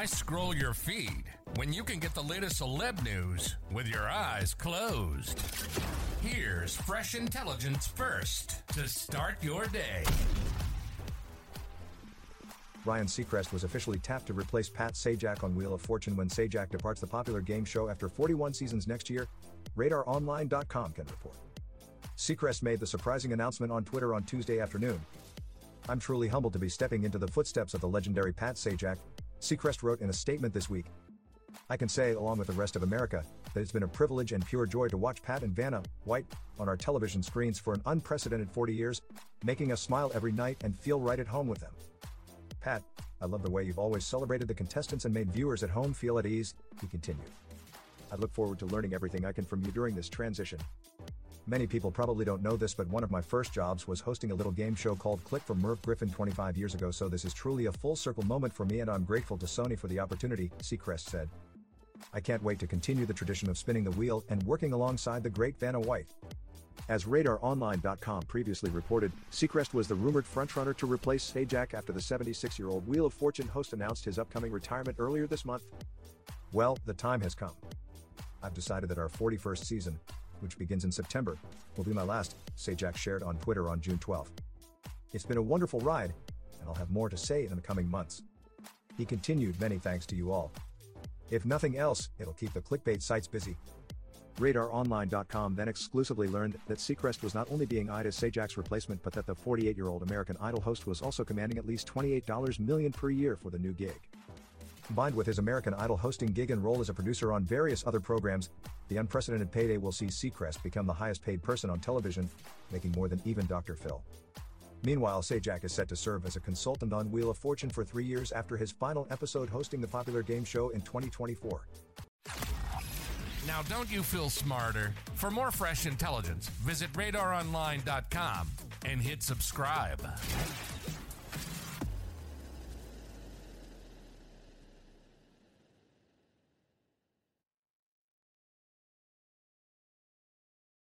Why scroll your feed when you can get the latest celeb news with your eyes closed? Here's fresh intelligence first to start your day. Ryan Seacrest was officially tapped to replace Pat Sajak on Wheel of Fortune when Sajak departs the popular game show after 41 seasons next year, RadarOnline.com can report. Seacrest made the surprising announcement on Twitter on Tuesday afternoon. I'm truly humbled to be stepping into the footsteps of the legendary Pat Sajak, Seacrest wrote in a statement this week. I can say, along with the rest of America, that it's been a privilege and pure joy to watch Pat and Vanna White on our television screens for an unprecedented 40 years, making us smile every night and feel right at home with them. Pat, I love the way you've always celebrated the contestants and made viewers at home feel at ease, he continued. I look forward to learning everything I can from you during this transition. Many people probably don't know this, but one of my first jobs was hosting a little game show called Click for Merv Griffin 25 years ago, so this is truly a full circle moment for me, and I'm grateful to Sony for the opportunity, Seacrest said. I can't wait to continue the tradition of spinning the wheel and working alongside the great Vanna White. As RadarOnline.com previously reported, Seacrest was the rumored frontrunner to replace Sajak after the 76 year old Wheel of Fortune host announced his upcoming retirement earlier this month. Well, the time has come. I've decided that our 41st season, which begins in September, will be my last, Sajak shared on Twitter on June 12. It's been a wonderful ride, and I'll have more to say in the coming months. He continued, Many thanks to you all. If nothing else, it'll keep the clickbait sites busy. RadarOnline.com then exclusively learned that Seacrest was not only being eyed as Sajak's replacement, but that the 48 year old American Idol host was also commanding at least $28 million per year for the new gig. Combined with his American Idol hosting gig and role as a producer on various other programs, the unprecedented payday will see Seacrest become the highest paid person on television, making more than even Dr. Phil. Meanwhile, Sajak is set to serve as a consultant on Wheel of Fortune for three years after his final episode hosting the popular game show in 2024. Now, don't you feel smarter? For more fresh intelligence, visit radaronline.com and hit subscribe.